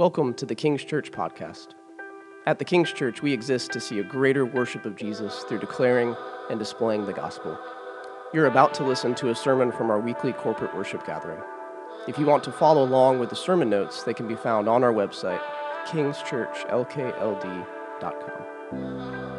Welcome to the King's Church podcast. At the King's Church, we exist to see a greater worship of Jesus through declaring and displaying the gospel. You're about to listen to a sermon from our weekly corporate worship gathering. If you want to follow along with the sermon notes, they can be found on our website, kingschurchlkld.com.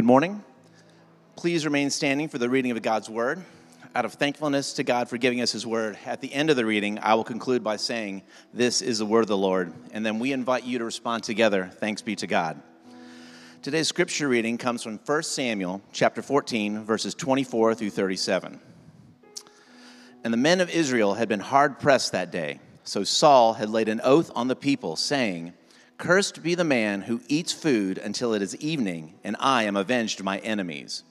Good morning. Please remain standing for the reading of God's word. Out of thankfulness to God for giving us his word, at the end of the reading, I will conclude by saying, This is the word of the Lord. And then we invite you to respond together, Thanks be to God. Today's scripture reading comes from 1 Samuel chapter 14, verses 24 through 37. And the men of Israel had been hard pressed that day. So Saul had laid an oath on the people, saying, Cursed be the man who eats food until it is evening, and I am avenged of my enemies.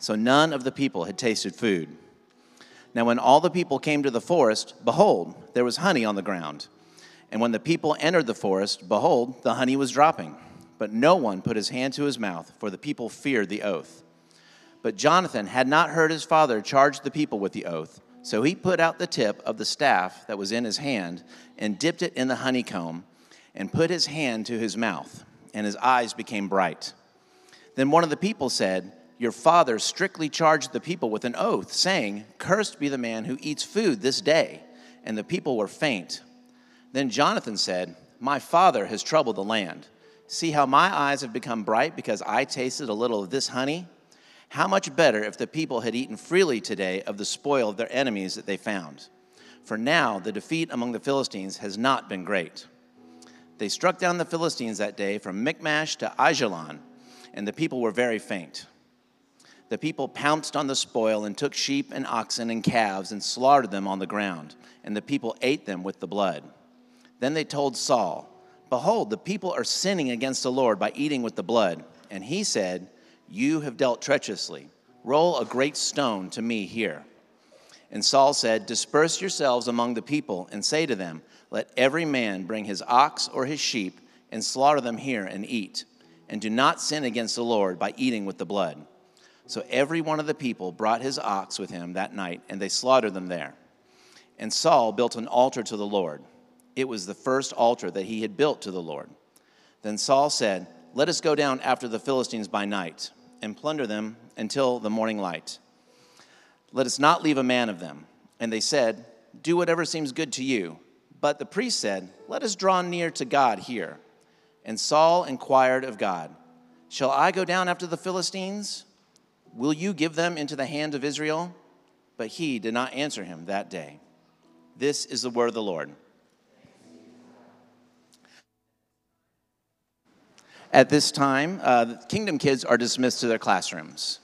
So none of the people had tasted food. Now, when all the people came to the forest, behold, there was honey on the ground. And when the people entered the forest, behold, the honey was dropping. But no one put his hand to his mouth, for the people feared the oath. But Jonathan had not heard his father charge the people with the oath. So he put out the tip of the staff that was in his hand and dipped it in the honeycomb and put his hand to his mouth, and his eyes became bright. Then one of the people said, Your father strictly charged the people with an oath, saying, Cursed be the man who eats food this day. And the people were faint. Then Jonathan said, My father has troubled the land. See how my eyes have become bright because I tasted a little of this honey? How much better if the people had eaten freely today of the spoil of their enemies that they found? For now the defeat among the Philistines has not been great. They struck down the Philistines that day from Michmash to Ajalon, and the people were very faint. The people pounced on the spoil and took sheep and oxen and calves and slaughtered them on the ground, and the people ate them with the blood. Then they told Saul, Behold, the people are sinning against the Lord by eating with the blood. And he said, You have dealt treacherously. Roll a great stone to me here. And Saul said, Disperse yourselves among the people and say to them, let every man bring his ox or his sheep and slaughter them here and eat. And do not sin against the Lord by eating with the blood. So every one of the people brought his ox with him that night, and they slaughtered them there. And Saul built an altar to the Lord. It was the first altar that he had built to the Lord. Then Saul said, Let us go down after the Philistines by night and plunder them until the morning light. Let us not leave a man of them. And they said, Do whatever seems good to you. But the priest said, Let us draw near to God here. And Saul inquired of God, Shall I go down after the Philistines? Will you give them into the hand of Israel? But he did not answer him that day. This is the word of the Lord. At this time, uh, the Kingdom kids are dismissed to their classrooms.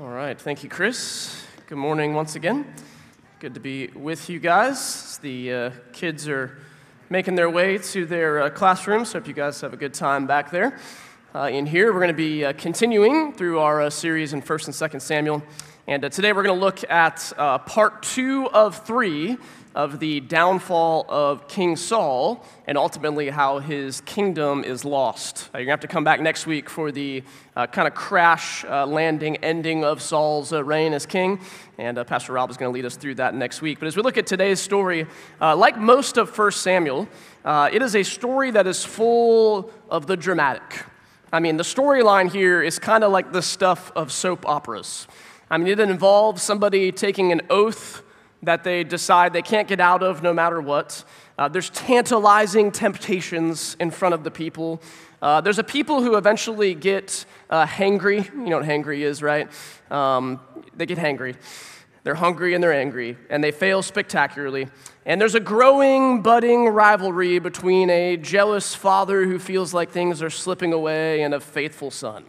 All right, thank you, Chris. Good morning once again. Good to be with you guys. The uh, kids are making their way to their uh, classrooms, so hope you guys have a good time back there. Uh, in here, we're going to be uh, continuing through our uh, series in 1st and 2nd Samuel. And uh, today we're going to look at part two of three of the downfall of King Saul and ultimately how his kingdom is lost. Uh, you're going to have to come back next week for the uh, kind of crash uh, landing ending of Saul's uh, reign as king. And uh, Pastor Rob is going to lead us through that next week. But as we look at today's story, uh, like most of 1 Samuel, it is a story that is full of the dramatic. I mean, the storyline here is kind of like the stuff of soap operas. I mean, it involves somebody taking an oath that they decide they can't get out of no matter what. Uh, there's tantalizing temptations in front of the people. Uh, there's a people who eventually get uh, hangry. You know what hangry is, right? Um, they get hangry. They're hungry and they're angry, and they fail spectacularly. And there's a growing, budding rivalry between a jealous father who feels like things are slipping away and a faithful son.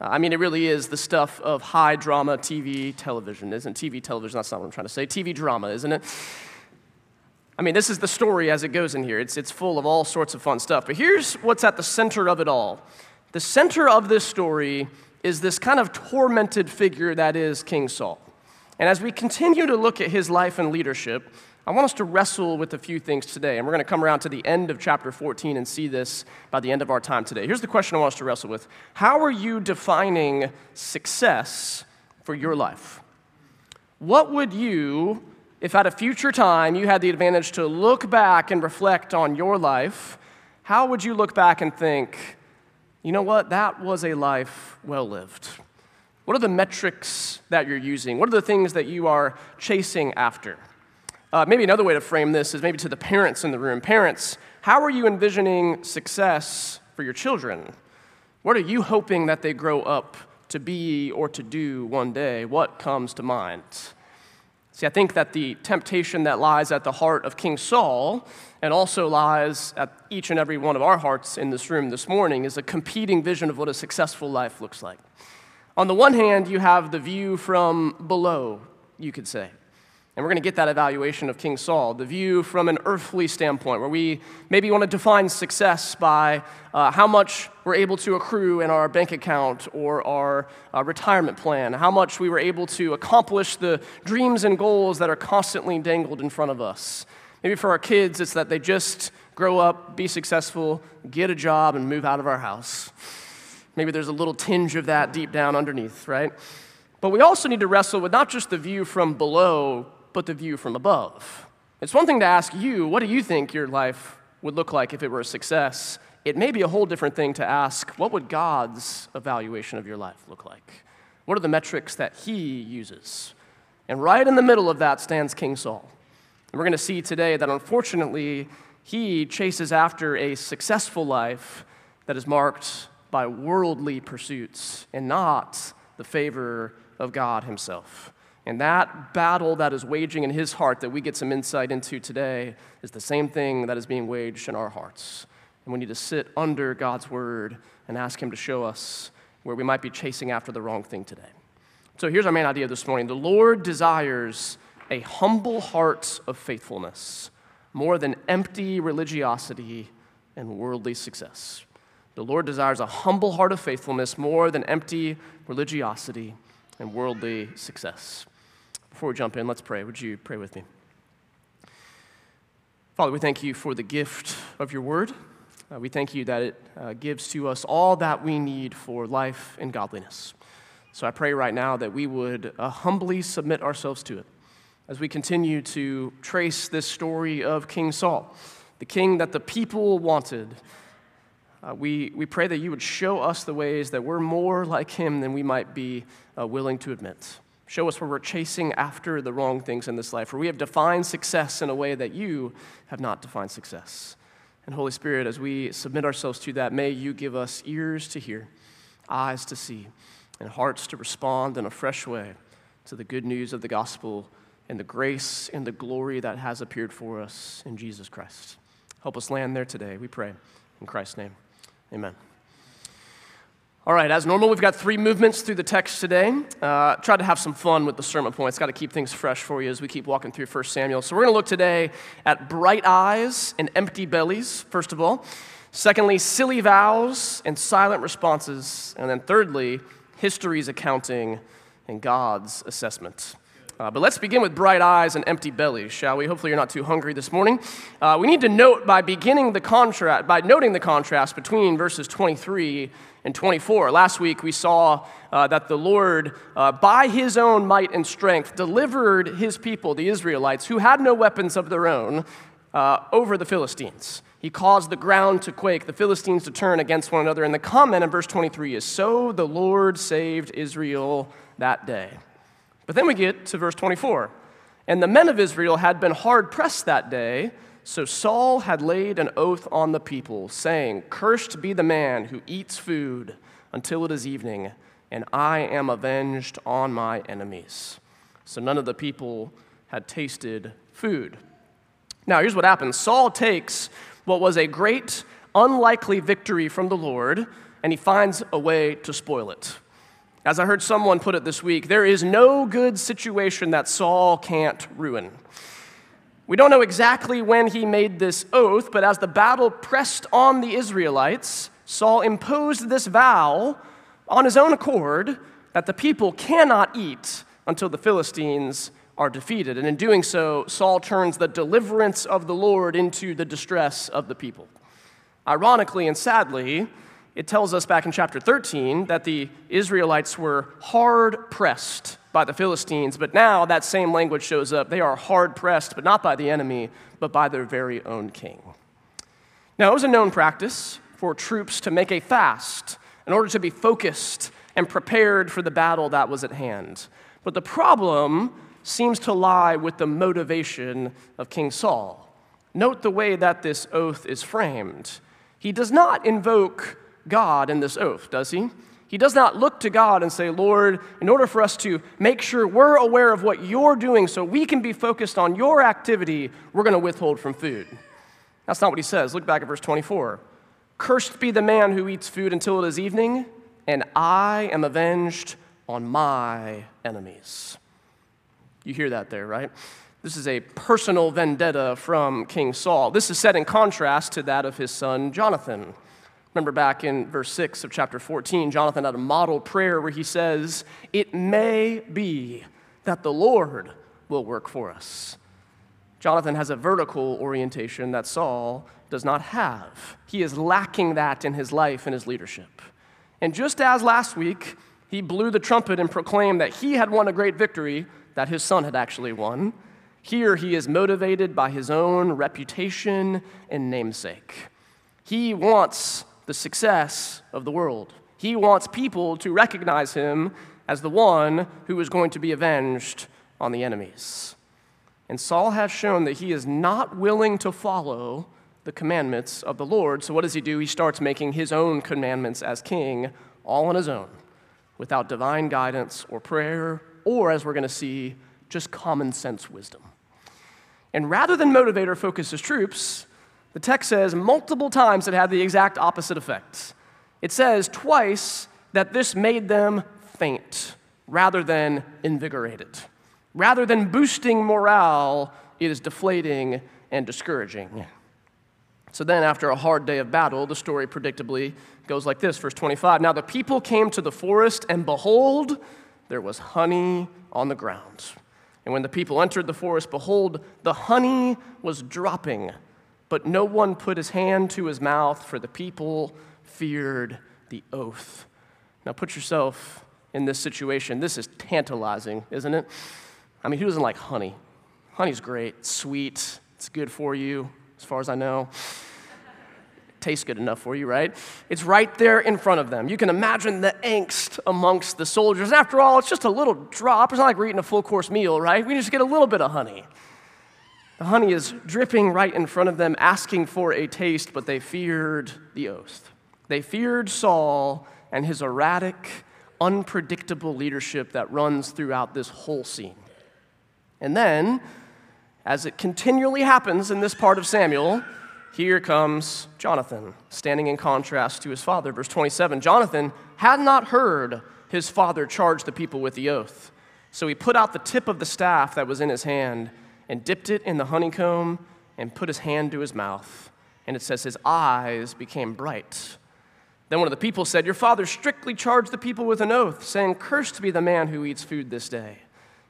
Uh, I mean, it really is the stuff of high drama TV television, isn't TV television? That's not what I'm trying to say. TV drama, isn't it? I mean, this is the story as it goes in here. It's, it's full of all sorts of fun stuff. But here's what's at the center of it all the center of this story is this kind of tormented figure that is King Saul. And as we continue to look at his life and leadership, I want us to wrestle with a few things today. And we're going to come around to the end of chapter 14 and see this by the end of our time today. Here's the question I want us to wrestle with How are you defining success for your life? What would you, if at a future time you had the advantage to look back and reflect on your life, how would you look back and think, you know what, that was a life well lived? What are the metrics that you're using? What are the things that you are chasing after? Uh, maybe another way to frame this is maybe to the parents in the room. Parents, how are you envisioning success for your children? What are you hoping that they grow up to be or to do one day? What comes to mind? See, I think that the temptation that lies at the heart of King Saul and also lies at each and every one of our hearts in this room this morning is a competing vision of what a successful life looks like. On the one hand, you have the view from below, you could say. And we're going to get that evaluation of King Saul, the view from an earthly standpoint, where we maybe want to define success by uh, how much we're able to accrue in our bank account or our uh, retirement plan, how much we were able to accomplish the dreams and goals that are constantly dangled in front of us. Maybe for our kids, it's that they just grow up, be successful, get a job, and move out of our house. Maybe there's a little tinge of that deep down underneath, right? But we also need to wrestle with not just the view from below, but the view from above. It's one thing to ask you, what do you think your life would look like if it were a success? It may be a whole different thing to ask, what would God's evaluation of your life look like? What are the metrics that He uses? And right in the middle of that stands King Saul. And we're going to see today that unfortunately, he chases after a successful life that is marked by worldly pursuits and not the favor of God Himself. And that battle that is waging in his heart that we get some insight into today is the same thing that is being waged in our hearts. And we need to sit under God's word and ask Him to show us where we might be chasing after the wrong thing today. So here's our main idea this morning the Lord desires a humble heart of faithfulness more than empty religiosity and worldly success. The Lord desires a humble heart of faithfulness more than empty religiosity and worldly success. Before we jump in, let's pray. Would you pray with me? Father, we thank you for the gift of your word. Uh, we thank you that it uh, gives to us all that we need for life and godliness. So I pray right now that we would uh, humbly submit ourselves to it as we continue to trace this story of King Saul, the king that the people wanted. Uh, we, we pray that you would show us the ways that we're more like him than we might be uh, willing to admit. Show us where we're chasing after the wrong things in this life, where we have defined success in a way that you have not defined success. And Holy Spirit, as we submit ourselves to that, may you give us ears to hear, eyes to see, and hearts to respond in a fresh way to the good news of the gospel and the grace and the glory that has appeared for us in Jesus Christ. Help us land there today, we pray. In Christ's name, amen. All right, as normal, we've got three movements through the text today. Uh, try to have some fun with the sermon points. Got to keep things fresh for you as we keep walking through 1 Samuel. So we're going to look today at bright eyes and empty bellies, first of all. Secondly, silly vows and silent responses. And then thirdly, history's accounting and God's assessment. Uh, but let's begin with bright eyes and empty bellies, shall we? Hopefully, you're not too hungry this morning. Uh, we need to note by beginning the contrast, by noting the contrast between verses 23 and 24. Last week, we saw uh, that the Lord, uh, by his own might and strength, delivered his people, the Israelites, who had no weapons of their own, uh, over the Philistines. He caused the ground to quake, the Philistines to turn against one another. And the comment in verse 23 is So the Lord saved Israel that day. But then we get to verse 24. And the men of Israel had been hard pressed that day, so Saul had laid an oath on the people, saying, Cursed be the man who eats food until it is evening, and I am avenged on my enemies. So none of the people had tasted food. Now, here's what happens Saul takes what was a great, unlikely victory from the Lord, and he finds a way to spoil it. As I heard someone put it this week, there is no good situation that Saul can't ruin. We don't know exactly when he made this oath, but as the battle pressed on the Israelites, Saul imposed this vow on his own accord that the people cannot eat until the Philistines are defeated. And in doing so, Saul turns the deliverance of the Lord into the distress of the people. Ironically and sadly, it tells us back in chapter 13 that the Israelites were hard pressed by the Philistines, but now that same language shows up. They are hard pressed, but not by the enemy, but by their very own king. Now, it was a known practice for troops to make a fast in order to be focused and prepared for the battle that was at hand. But the problem seems to lie with the motivation of King Saul. Note the way that this oath is framed. He does not invoke God in this oath, does he? He does not look to God and say, Lord, in order for us to make sure we're aware of what you're doing so we can be focused on your activity, we're going to withhold from food. That's not what he says. Look back at verse 24. Cursed be the man who eats food until it is evening, and I am avenged on my enemies. You hear that there, right? This is a personal vendetta from King Saul. This is set in contrast to that of his son Jonathan. Remember back in verse 6 of chapter 14, Jonathan had a model prayer where he says, It may be that the Lord will work for us. Jonathan has a vertical orientation that Saul does not have. He is lacking that in his life and his leadership. And just as last week, he blew the trumpet and proclaimed that he had won a great victory that his son had actually won, here he is motivated by his own reputation and namesake. He wants the success of the world. He wants people to recognize him as the one who is going to be avenged on the enemies. And Saul has shown that he is not willing to follow the commandments of the Lord. So, what does he do? He starts making his own commandments as king, all on his own, without divine guidance or prayer, or, as we're going to see, just common sense wisdom. And rather than motivate or focus his troops, the text says multiple times it had the exact opposite effect. It says twice that this made them faint rather than invigorated. Rather than boosting morale, it is deflating and discouraging. So then, after a hard day of battle, the story predictably goes like this verse 25 Now the people came to the forest, and behold, there was honey on the ground. And when the people entered the forest, behold, the honey was dropping but no one put his hand to his mouth, for the people feared the oath. Now put yourself in this situation. This is tantalizing, isn't it? I mean, who doesn't like honey? Honey's great, sweet, it's good for you, as far as I know. Tastes good enough for you, right? It's right there in front of them. You can imagine the angst amongst the soldiers. After all, it's just a little drop. It's not like we're eating a full course meal, right? We just get a little bit of honey. The honey is dripping right in front of them, asking for a taste, but they feared the oath. They feared Saul and his erratic, unpredictable leadership that runs throughout this whole scene. And then, as it continually happens in this part of Samuel, here comes Jonathan, standing in contrast to his father. Verse 27 Jonathan had not heard his father charge the people with the oath. So he put out the tip of the staff that was in his hand and dipped it in the honeycomb and put his hand to his mouth. And it says his eyes became bright. Then one of the people said, Your father strictly charged the people with an oath, saying, Cursed be the man who eats food this day.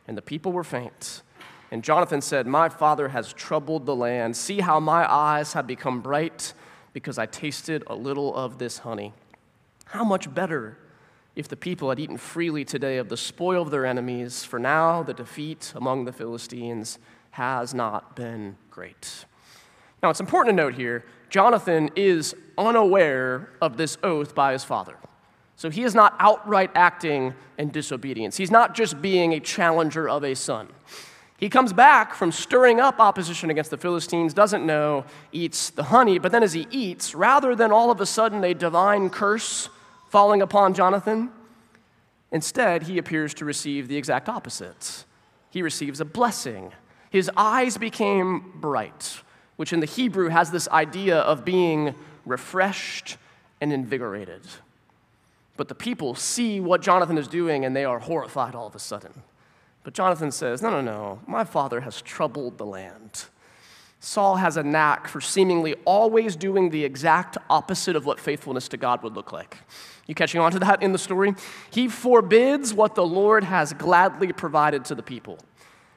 And the people were faint. And Jonathan said, My father has troubled the land. See how my eyes have become bright because I tasted a little of this honey. How much better if the people had eaten freely today of the spoil of their enemies, for now the defeat among the Philistines has not been great. Now, it's important to note here Jonathan is unaware of this oath by his father. So he is not outright acting in disobedience. He's not just being a challenger of a son. He comes back from stirring up opposition against the Philistines, doesn't know, eats the honey, but then as he eats, rather than all of a sudden a divine curse falling upon Jonathan, instead he appears to receive the exact opposite. He receives a blessing his eyes became bright, which in the Hebrew has this idea of being refreshed and invigorated. But the people see what Jonathan is doing and they are horrified all of a sudden. But Jonathan says, No, no, no, my father has troubled the land. Saul has a knack for seemingly always doing the exact opposite of what faithfulness to God would look like. You catching on to that in the story? He forbids what the Lord has gladly provided to the people.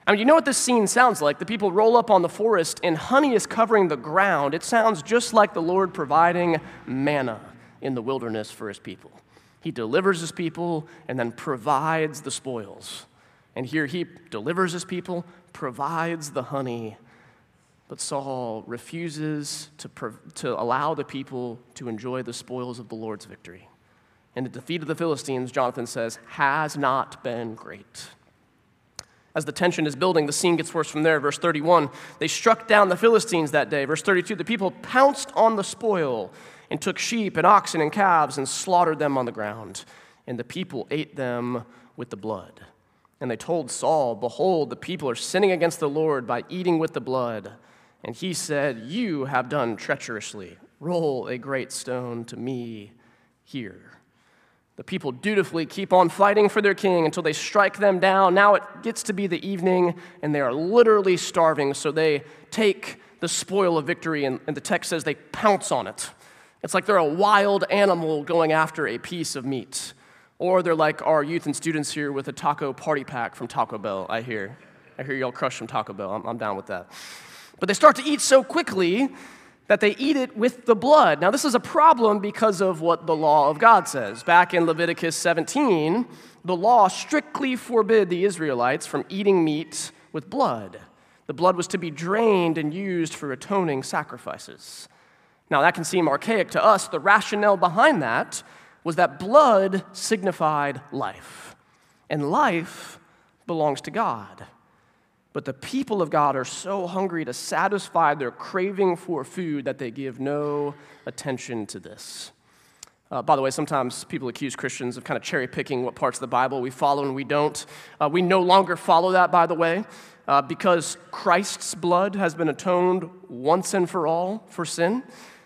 I mean, you know what this scene sounds like? The people roll up on the forest and honey is covering the ground. It sounds just like the Lord providing manna in the wilderness for his people. He delivers his people and then provides the spoils. And here he delivers his people, provides the honey, but Saul refuses to, to allow the people to enjoy the spoils of the Lord's victory. And the defeat of the Philistines, Jonathan says, has not been great. As the tension is building, the scene gets worse from there. Verse 31 They struck down the Philistines that day. Verse 32 The people pounced on the spoil and took sheep and oxen and calves and slaughtered them on the ground. And the people ate them with the blood. And they told Saul, Behold, the people are sinning against the Lord by eating with the blood. And he said, You have done treacherously. Roll a great stone to me here. The people dutifully keep on fighting for their king until they strike them down. Now it gets to be the evening, and they are literally starving, so they take the spoil of victory, and, and the text says they pounce on it. It's like they're a wild animal going after a piece of meat. Or they're like our youth and students here with a taco party pack from Taco Bell, I hear. I hear y'all crush from Taco Bell. I'm, I'm down with that. But they start to eat so quickly that they eat it with the blood. Now, this is a problem because of what the law of God says. Back in Leviticus 17, the law strictly forbid the Israelites from eating meat with blood. The blood was to be drained and used for atoning sacrifices. Now, that can seem archaic to us. The rationale behind that was that blood signified life, and life belongs to God. But the people of God are so hungry to satisfy their craving for food that they give no attention to this. Uh, by the way, sometimes people accuse Christians of kind of cherry picking what parts of the Bible we follow and we don't. Uh, we no longer follow that, by the way, uh, because Christ's blood has been atoned once and for all for sin.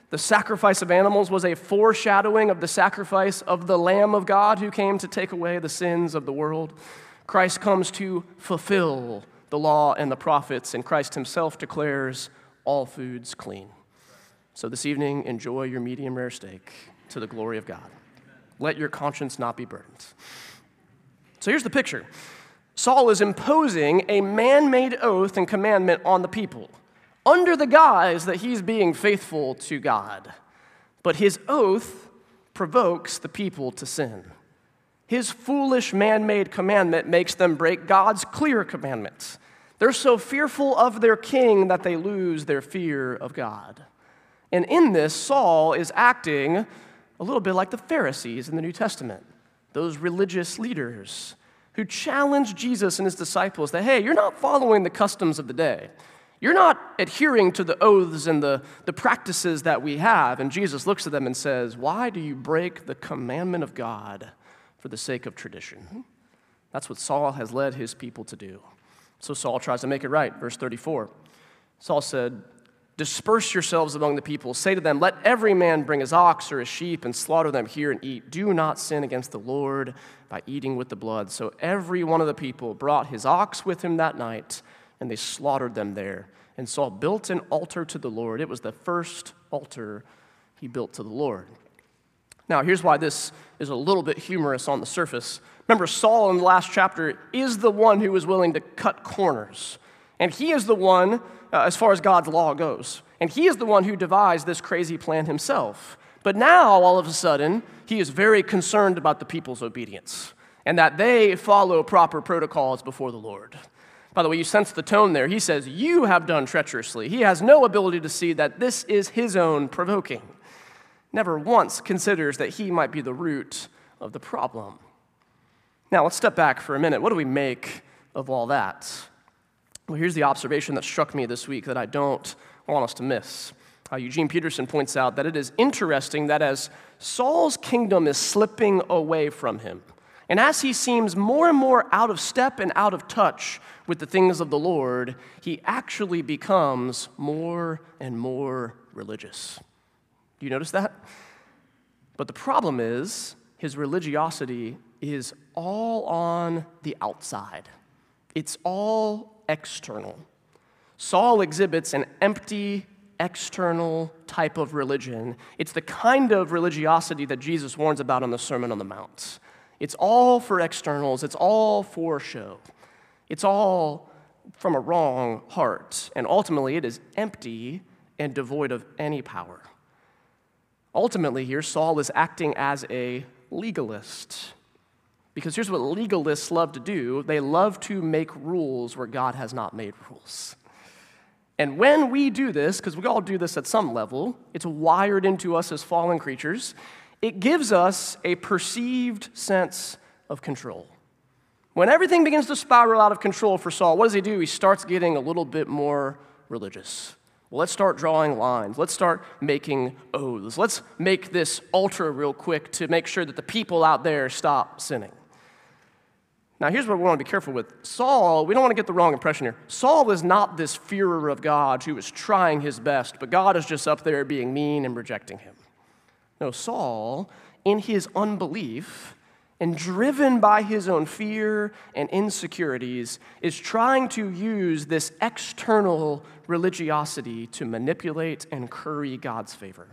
The sacrifice of animals was a foreshadowing of the sacrifice of the Lamb of God who came to take away the sins of the world. Christ comes to fulfill the law and the prophets, and Christ himself declares all foods clean. So this evening, enjoy your medium rare steak to the glory of God. Let your conscience not be burdened. So here's the picture Saul is imposing a man made oath and commandment on the people under the guise that he's being faithful to God. But his oath provokes the people to sin. His foolish man made commandment makes them break God's clear commandments. They're so fearful of their king that they lose their fear of God. And in this, Saul is acting a little bit like the Pharisees in the New Testament, those religious leaders who challenged Jesus and his disciples that, hey, you're not following the customs of the day. You're not adhering to the oaths and the, the practices that we have. And Jesus looks at them and says, Why do you break the commandment of God for the sake of tradition? That's what Saul has led his people to do. So Saul tries to make it right. Verse 34. Saul said, Disperse yourselves among the people. Say to them, Let every man bring his ox or his sheep and slaughter them here and eat. Do not sin against the Lord by eating with the blood. So every one of the people brought his ox with him that night, and they slaughtered them there. And Saul built an altar to the Lord. It was the first altar he built to the Lord. Now, here's why this is a little bit humorous on the surface. Remember, Saul in the last chapter is the one who was willing to cut corners. And he is the one, uh, as far as God's law goes, and he is the one who devised this crazy plan himself. But now, all of a sudden, he is very concerned about the people's obedience and that they follow proper protocols before the Lord. By the way, you sense the tone there. He says, You have done treacherously. He has no ability to see that this is his own provoking. Never once considers that he might be the root of the problem. Now, let's step back for a minute. What do we make of all that? Well, here's the observation that struck me this week that I don't want us to miss. Uh, Eugene Peterson points out that it is interesting that as Saul's kingdom is slipping away from him, and as he seems more and more out of step and out of touch with the things of the Lord, he actually becomes more and more religious. Do you notice that? But the problem is, his religiosity is all on the outside, it's all external. Saul exhibits an empty, external type of religion. It's the kind of religiosity that Jesus warns about on the Sermon on the Mount. It's all for externals, it's all for show. It's all from a wrong heart, and ultimately it is empty and devoid of any power. Ultimately, here, Saul is acting as a legalist. Because here's what legalists love to do they love to make rules where God has not made rules. And when we do this, because we all do this at some level, it's wired into us as fallen creatures, it gives us a perceived sense of control. When everything begins to spiral out of control for Saul, what does he do? He starts getting a little bit more religious. Let's start drawing lines. Let's start making oaths. Let's make this altar real quick to make sure that the people out there stop sinning. Now, here's what we want to be careful with. Saul, we don't want to get the wrong impression here. Saul is not this fearer of God who is trying his best, but God is just up there being mean and rejecting him. No, Saul, in his unbelief and driven by his own fear and insecurities, is trying to use this external religiosity to manipulate and curry God's favor.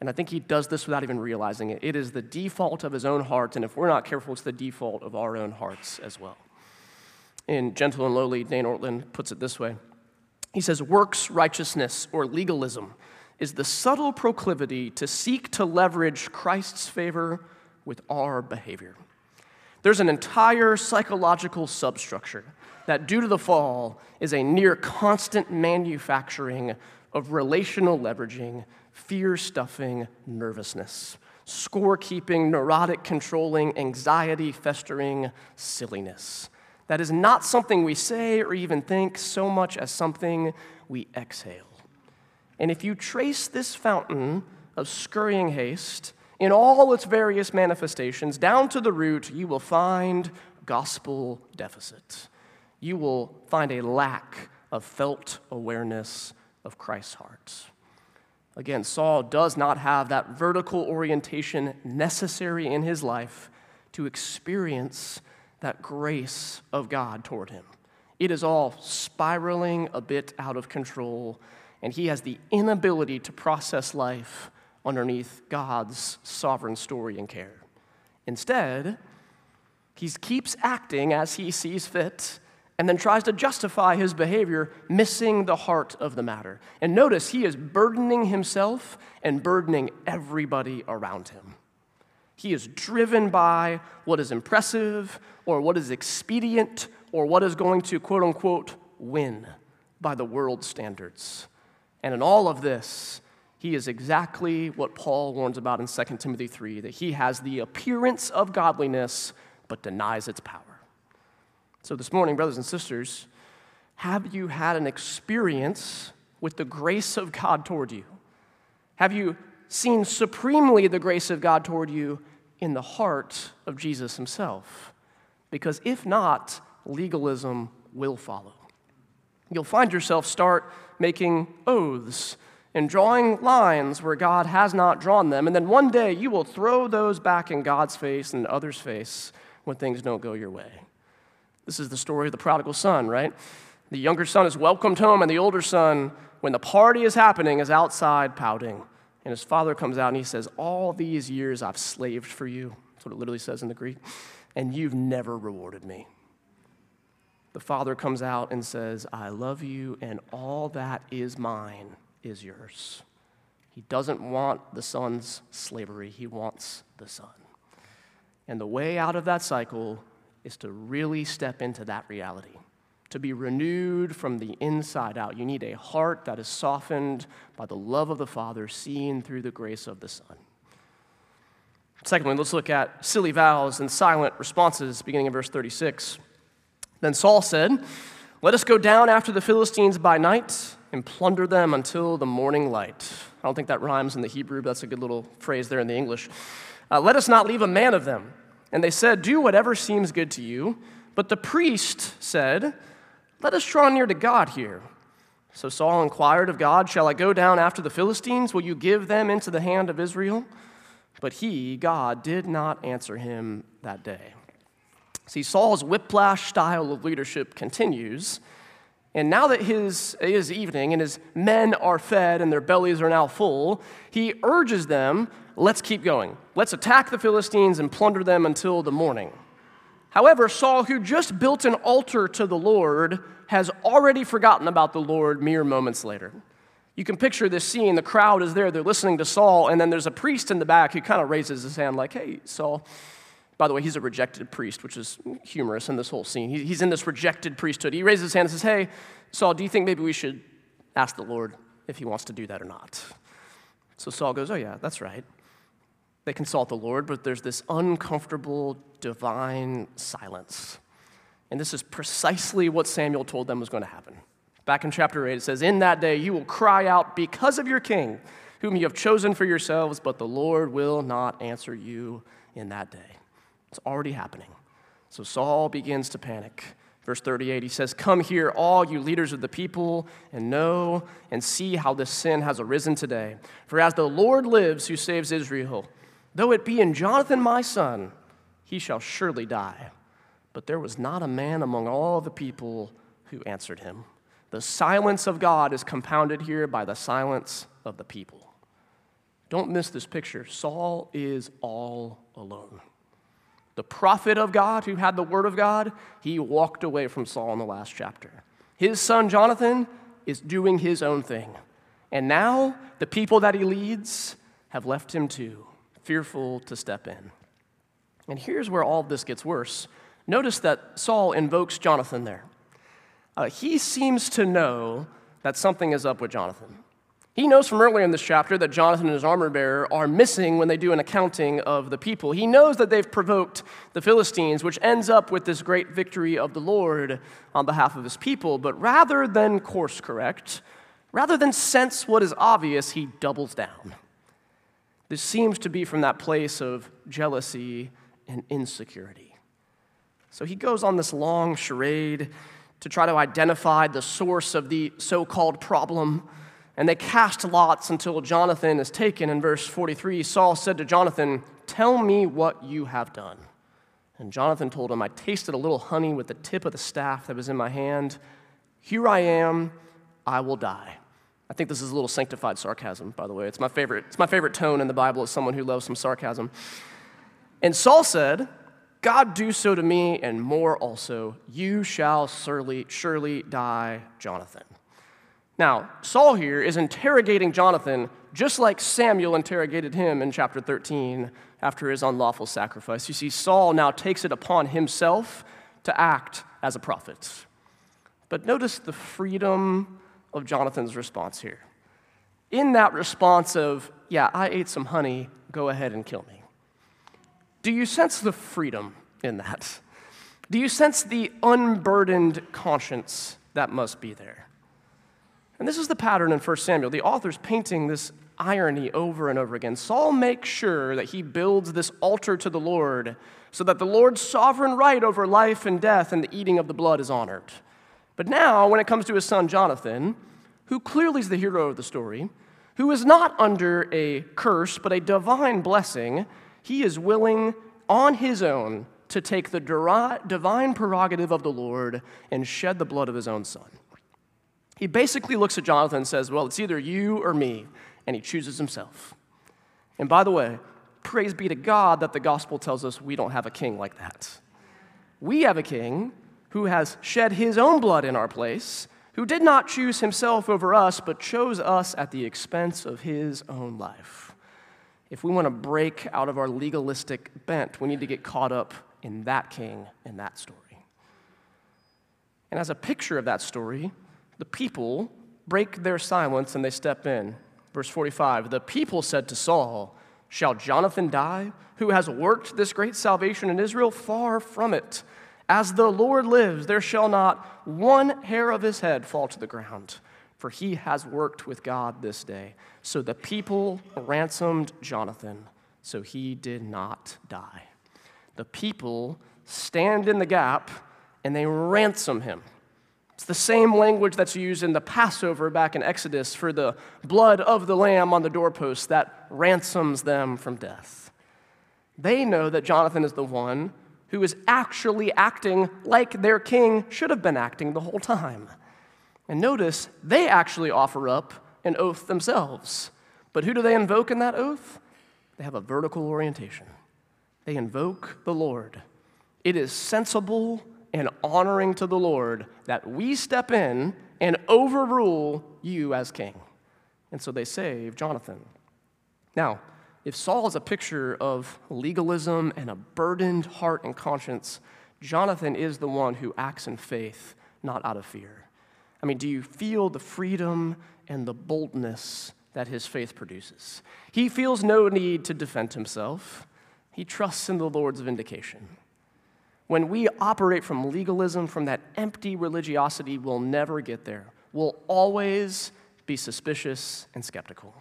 And I think he does this without even realizing it. It is the default of his own heart, and if we're not careful, it's the default of our own hearts as well. In Gentle and Lowly, Dane Ortlund puts it this way He says, Works righteousness or legalism is the subtle proclivity to seek to leverage Christ's favor with our behavior. There's an entire psychological substructure that, due to the fall, is a near constant manufacturing of relational leveraging fear stuffing nervousness, scorekeeping, neurotic controlling, anxiety festering silliness. That is not something we say or even think so much as something we exhale. And if you trace this fountain of scurrying haste in all its various manifestations down to the root, you will find gospel deficit. You will find a lack of felt awareness of Christ's heart. Again, Saul does not have that vertical orientation necessary in his life to experience that grace of God toward him. It is all spiraling a bit out of control, and he has the inability to process life underneath God's sovereign story and care. Instead, he keeps acting as he sees fit and then tries to justify his behavior, missing the heart of the matter. And notice, he is burdening himself and burdening everybody around him. He is driven by what is impressive or what is expedient or what is going to, quote unquote, win by the world's standards. And in all of this, he is exactly what Paul warns about in 2 Timothy 3 that he has the appearance of godliness but denies its power. So, this morning, brothers and sisters, have you had an experience with the grace of God toward you? Have you seen supremely the grace of God toward you in the heart of Jesus himself? Because if not, legalism will follow. You'll find yourself start making oaths and drawing lines where God has not drawn them, and then one day you will throw those back in God's face and others' face when things don't go your way. This is the story of the prodigal son, right? The younger son is welcomed home, and the older son, when the party is happening, is outside pouting. And his father comes out and he says, All these years I've slaved for you. That's what it literally says in the Greek. And you've never rewarded me. The father comes out and says, I love you, and all that is mine is yours. He doesn't want the son's slavery, he wants the son. And the way out of that cycle is to really step into that reality, to be renewed from the inside out. You need a heart that is softened by the love of the Father, seen through the grace of the Son. Secondly, let's look at silly vows and silent responses, beginning in verse 36. Then Saul said, Let us go down after the Philistines by night and plunder them until the morning light. I don't think that rhymes in the Hebrew, but that's a good little phrase there in the English. Uh, Let us not leave a man of them. And they said, Do whatever seems good to you. But the priest said, Let us draw near to God here. So Saul inquired of God, Shall I go down after the Philistines? Will you give them into the hand of Israel? But he, God, did not answer him that day. See, Saul's whiplash style of leadership continues, And now that his, it is evening and his men are fed and their bellies are now full, he urges them, let's keep going. Let's attack the Philistines and plunder them until the morning. However, Saul, who just built an altar to the Lord, has already forgotten about the Lord mere moments later. You can picture this scene. The crowd is there, they're listening to Saul, and then there's a priest in the back who kind of raises his hand, like, hey, Saul. By the way, he's a rejected priest, which is humorous in this whole scene. He's in this rejected priesthood. He raises his hand and says, Hey, Saul, do you think maybe we should ask the Lord if he wants to do that or not? So Saul goes, Oh, yeah, that's right. They consult the Lord, but there's this uncomfortable divine silence. And this is precisely what Samuel told them was going to happen. Back in chapter 8, it says, In that day you will cry out because of your king, whom you have chosen for yourselves, but the Lord will not answer you in that day. It's already happening. So Saul begins to panic. Verse 38, he says, Come here, all you leaders of the people, and know and see how this sin has arisen today. For as the Lord lives who saves Israel, though it be in Jonathan my son, he shall surely die. But there was not a man among all the people who answered him. The silence of God is compounded here by the silence of the people. Don't miss this picture. Saul is all alone. The prophet of God who had the word of God, he walked away from Saul in the last chapter. His son Jonathan is doing his own thing. And now the people that he leads have left him too, fearful to step in. And here's where all this gets worse. Notice that Saul invokes Jonathan there uh, he seems to know that something is up with Jonathan. He knows from earlier in this chapter that Jonathan and his armor bearer are missing when they do an accounting of the people. He knows that they've provoked the Philistines, which ends up with this great victory of the Lord on behalf of his people. But rather than course correct, rather than sense what is obvious, he doubles down. This seems to be from that place of jealousy and insecurity. So he goes on this long charade to try to identify the source of the so called problem. And they cast lots until Jonathan is taken. In verse 43, Saul said to Jonathan, Tell me what you have done. And Jonathan told him, I tasted a little honey with the tip of the staff that was in my hand. Here I am, I will die. I think this is a little sanctified sarcasm, by the way. It's my favorite, it's my favorite tone in the Bible as someone who loves some sarcasm. And Saul said, God do so to me and more also. You shall surely, surely die, Jonathan. Now, Saul here is interrogating Jonathan just like Samuel interrogated him in chapter 13 after his unlawful sacrifice. You see, Saul now takes it upon himself to act as a prophet. But notice the freedom of Jonathan's response here. In that response of, yeah, I ate some honey, go ahead and kill me. Do you sense the freedom in that? Do you sense the unburdened conscience that must be there? And this is the pattern in 1 Samuel. The author's painting this irony over and over again. Saul makes sure that he builds this altar to the Lord so that the Lord's sovereign right over life and death and the eating of the blood is honored. But now, when it comes to his son Jonathan, who clearly is the hero of the story, who is not under a curse but a divine blessing, he is willing on his own to take the divine prerogative of the Lord and shed the blood of his own son. He basically looks at Jonathan and says, Well, it's either you or me, and he chooses himself. And by the way, praise be to God that the gospel tells us we don't have a king like that. We have a king who has shed his own blood in our place, who did not choose himself over us, but chose us at the expense of his own life. If we want to break out of our legalistic bent, we need to get caught up in that king and that story. And as a picture of that story, the people break their silence and they step in. Verse 45 The people said to Saul, Shall Jonathan die, who has worked this great salvation in Israel? Far from it. As the Lord lives, there shall not one hair of his head fall to the ground for he has worked with God this day. So the people ransomed Jonathan, so he did not die. The people stand in the gap and they ransom him. It's the same language that's used in the Passover back in Exodus for the blood of the lamb on the doorpost that ransoms them from death. They know that Jonathan is the one who is actually acting like their king should have been acting the whole time. And notice, they actually offer up an oath themselves. But who do they invoke in that oath? They have a vertical orientation. They invoke the Lord. It is sensible and honoring to the Lord that we step in and overrule you as king. And so they save Jonathan. Now, if Saul is a picture of legalism and a burdened heart and conscience, Jonathan is the one who acts in faith, not out of fear. I mean, do you feel the freedom and the boldness that his faith produces? He feels no need to defend himself, he trusts in the Lord's vindication. When we operate from legalism, from that empty religiosity, we'll never get there. We'll always be suspicious and skeptical,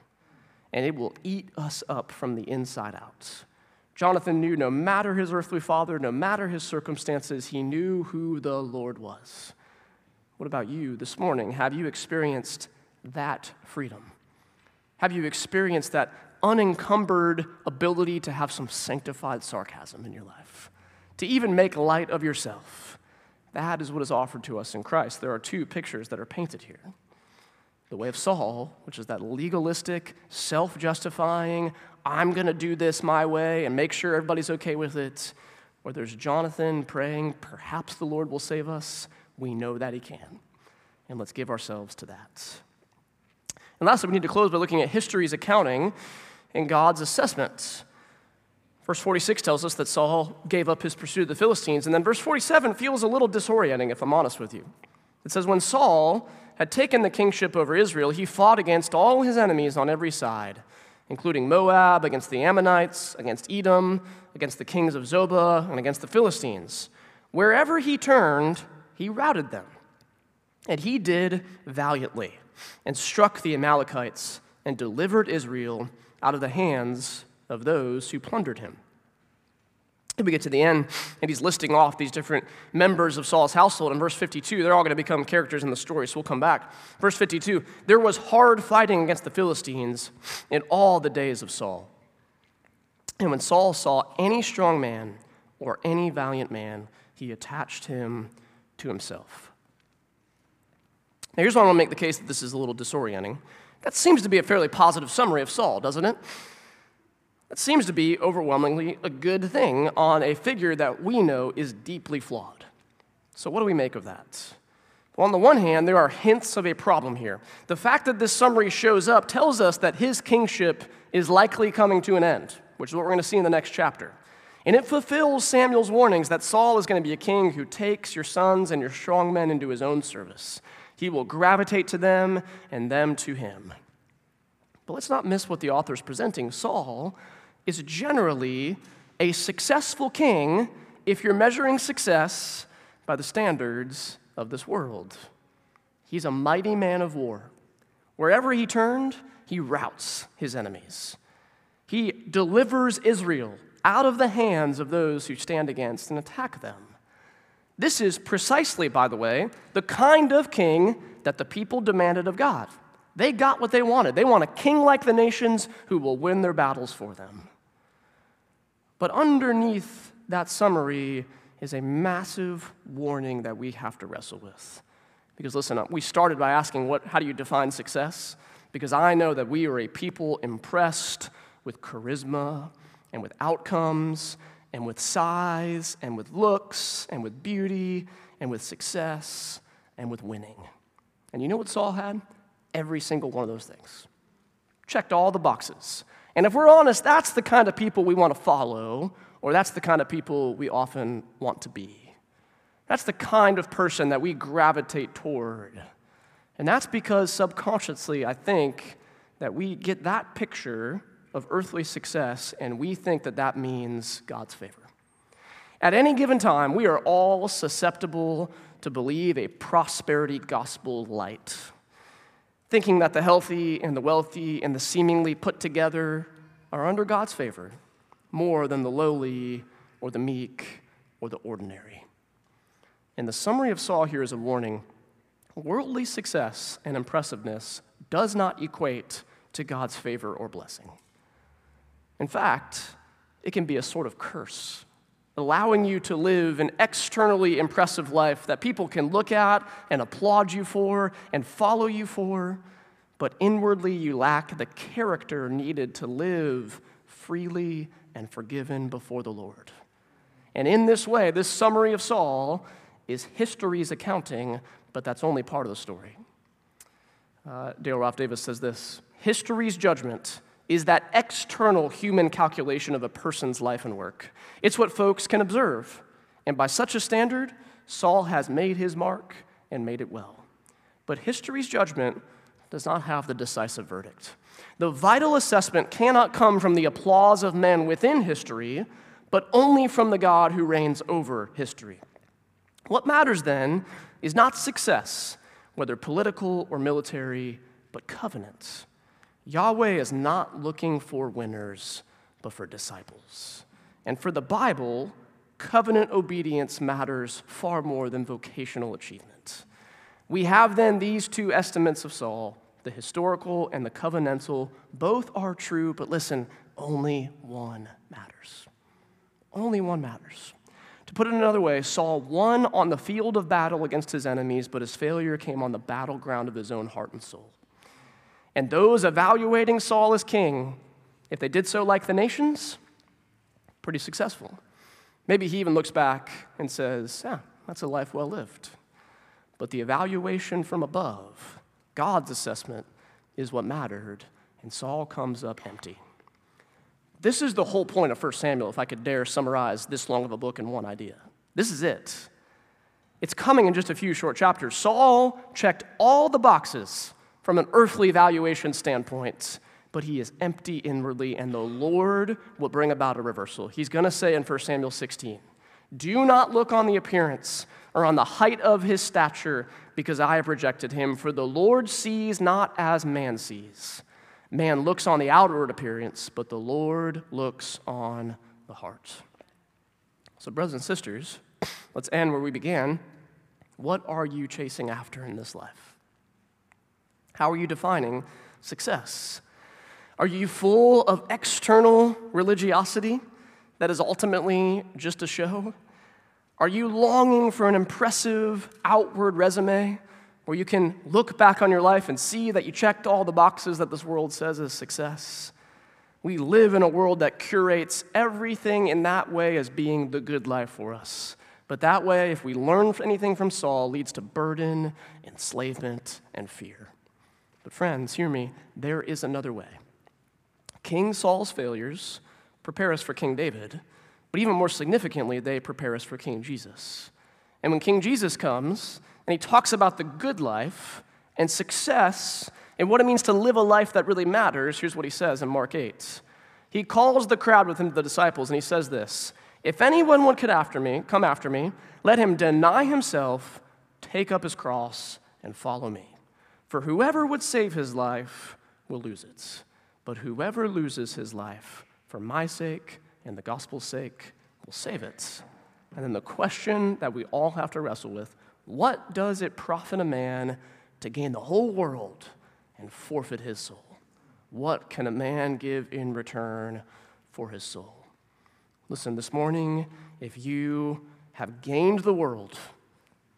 and it will eat us up from the inside out. Jonathan knew no matter his earthly father, no matter his circumstances, he knew who the Lord was. What about you this morning? Have you experienced that freedom? Have you experienced that unencumbered ability to have some sanctified sarcasm in your life? To even make light of yourself? That is what is offered to us in Christ. There are two pictures that are painted here the way of Saul, which is that legalistic, self justifying, I'm going to do this my way and make sure everybody's okay with it. Or there's Jonathan praying, perhaps the Lord will save us. We know that he can. And let's give ourselves to that. And lastly, we need to close by looking at history's accounting and God's assessment. Verse 46 tells us that Saul gave up his pursuit of the Philistines. And then verse 47 feels a little disorienting, if I'm honest with you. It says, When Saul had taken the kingship over Israel, he fought against all his enemies on every side, including Moab, against the Ammonites, against Edom, against the kings of Zobah, and against the Philistines. Wherever he turned, he routed them. And he did valiantly, and struck the Amalekites, and delivered Israel out of the hands of those who plundered him. And we get to the end, and he's listing off these different members of Saul's household. In verse 52, they're all going to become characters in the story, so we'll come back. Verse 52 there was hard fighting against the Philistines in all the days of Saul. And when Saul saw any strong man or any valiant man, he attached him to himself. Now, here's why I want to make the case that this is a little disorienting. That seems to be a fairly positive summary of Saul, doesn't it? That seems to be overwhelmingly a good thing on a figure that we know is deeply flawed. So, what do we make of that? Well, on the one hand, there are hints of a problem here. The fact that this summary shows up tells us that his kingship is likely coming to an end, which is what we're going to see in the next chapter. And it fulfills Samuel's warnings that Saul is going to be a king who takes your sons and your strong men into his own service. He will gravitate to them and them to him. But let's not miss what the author is presenting. Saul is generally a successful king if you're measuring success by the standards of this world. He's a mighty man of war. Wherever he turned, he routs his enemies. He delivers Israel out of the hands of those who stand against and attack them. This is precisely, by the way, the kind of king that the people demanded of God. They got what they wanted. They want a king like the nations who will win their battles for them. But underneath that summary is a massive warning that we have to wrestle with. Because listen, we started by asking, what, how do you define success? Because I know that we are a people impressed with charisma and with outcomes and with size and with looks and with beauty and with success and with winning. And you know what Saul had? Every single one of those things. Checked all the boxes. And if we're honest, that's the kind of people we want to follow, or that's the kind of people we often want to be. That's the kind of person that we gravitate toward. And that's because subconsciously, I think, that we get that picture of earthly success and we think that that means God's favor. At any given time, we are all susceptible to believe a prosperity gospel light thinking that the healthy and the wealthy and the seemingly put together are under God's favor more than the lowly or the meek or the ordinary. And the summary of Saul here is a warning worldly success and impressiveness does not equate to God's favor or blessing. In fact, it can be a sort of curse. allowing you to live an externally impressive life that people can look at and applaud you for and follow you for, but inwardly you lack the character needed to live freely and forgiven before the Lord. And in this way, this summary of Saul is history's accounting, but that's only part of the story. Uh, Dale Ralph Davis says this History's judgment is that external human calculation of a person's life and work. It's what folks can observe. And by such a standard, Saul has made his mark and made it well. But history's judgment does not have the decisive verdict. The vital assessment cannot come from the applause of men within history, but only from the God who reigns over history. What matters then is not success, whether political or military, but covenants. Yahweh is not looking for winners, but for disciples. And for the Bible, covenant obedience matters far more than vocational achievement. We have then these two estimates of Saul the historical and the covenantal. Both are true, but listen, only one matters. Only one matters. To put it another way, Saul won on the field of battle against his enemies, but his failure came on the battleground of his own heart and soul. And those evaluating Saul as king, if they did so like the nations, pretty successful. Maybe he even looks back and says, Yeah, that's a life well lived. But the evaluation from above, God's assessment, is what mattered, and Saul comes up empty. This is the whole point of 1 Samuel, if I could dare summarize this long of a book in one idea. This is it. It's coming in just a few short chapters. Saul checked all the boxes from an earthly evaluation standpoint, but he is empty inwardly, and the Lord will bring about a reversal. He's going to say in 1 Samuel 16, Do not look on the appearance or on the height of his stature, because I have rejected him. For the Lord sees not as man sees. Man looks on the outward appearance, but the Lord looks on the heart. So, brothers and sisters, let's end where we began. What are you chasing after in this life? How are you defining success? Are you full of external religiosity that is ultimately just a show? Are you longing for an impressive outward resume where you can look back on your life and see that you checked all the boxes that this world says is success? We live in a world that curates everything in that way as being the good life for us. But that way, if we learn anything from Saul, leads to burden, enslavement, and fear. But, friends, hear me, there is another way. King Saul's failures prepare us for King David, but even more significantly, they prepare us for King Jesus. And when King Jesus comes and he talks about the good life and success and what it means to live a life that really matters, here's what he says in Mark 8. He calls the crowd with him, to the disciples, and he says this If anyone would after me, come after me, let him deny himself, take up his cross, and follow me. For whoever would save his life will lose it. But whoever loses his life for my sake and the gospel's sake will save it. And then the question that we all have to wrestle with what does it profit a man to gain the whole world and forfeit his soul? What can a man give in return for his soul? Listen, this morning, if you have gained the world,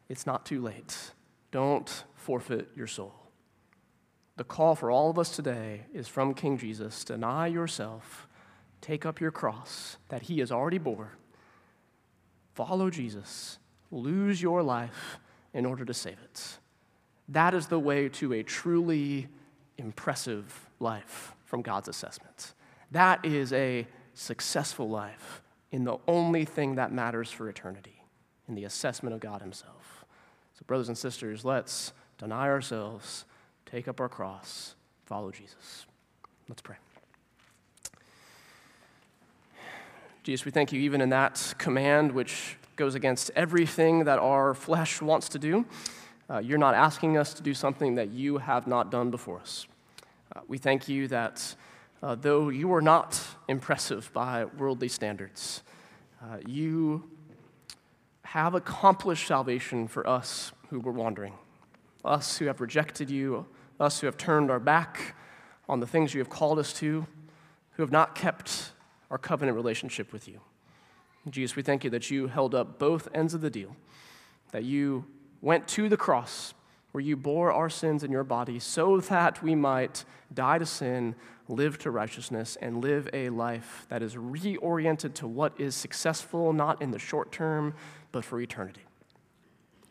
it's not too late. Don't forfeit your soul. The call for all of us today is from King Jesus deny yourself, take up your cross that he has already bore, follow Jesus, lose your life in order to save it. That is the way to a truly impressive life from God's assessment. That is a successful life in the only thing that matters for eternity, in the assessment of God Himself. So, brothers and sisters, let's deny ourselves take up our cross, follow Jesus. Let's pray. Jesus, we thank you even in that command, which goes against everything that our flesh wants to do. Uh, you're not asking us to do something that you have not done before us. Uh, we thank you that uh, though you are not impressive by worldly standards, uh, you have accomplished salvation for us who were wandering, us who have rejected you, us who have turned our back on the things you have called us to, who have not kept our covenant relationship with you. Jesus, we thank you that you held up both ends of the deal, that you went to the cross where you bore our sins in your body so that we might die to sin, live to righteousness, and live a life that is reoriented to what is successful, not in the short term, but for eternity.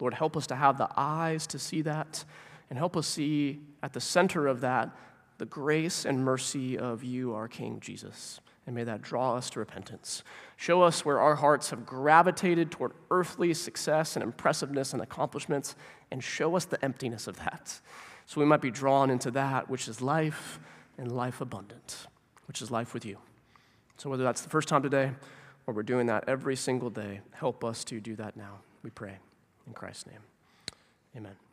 Lord, help us to have the eyes to see that, and help us see at the center of that the grace and mercy of you, our King Jesus. And may that draw us to repentance. Show us where our hearts have gravitated toward earthly success and impressiveness and accomplishments, and show us the emptiness of that. So we might be drawn into that which is life and life abundant, which is life with you. So whether that's the first time today or we're doing that every single day, help us to do that now. We pray. In Christ's name, amen.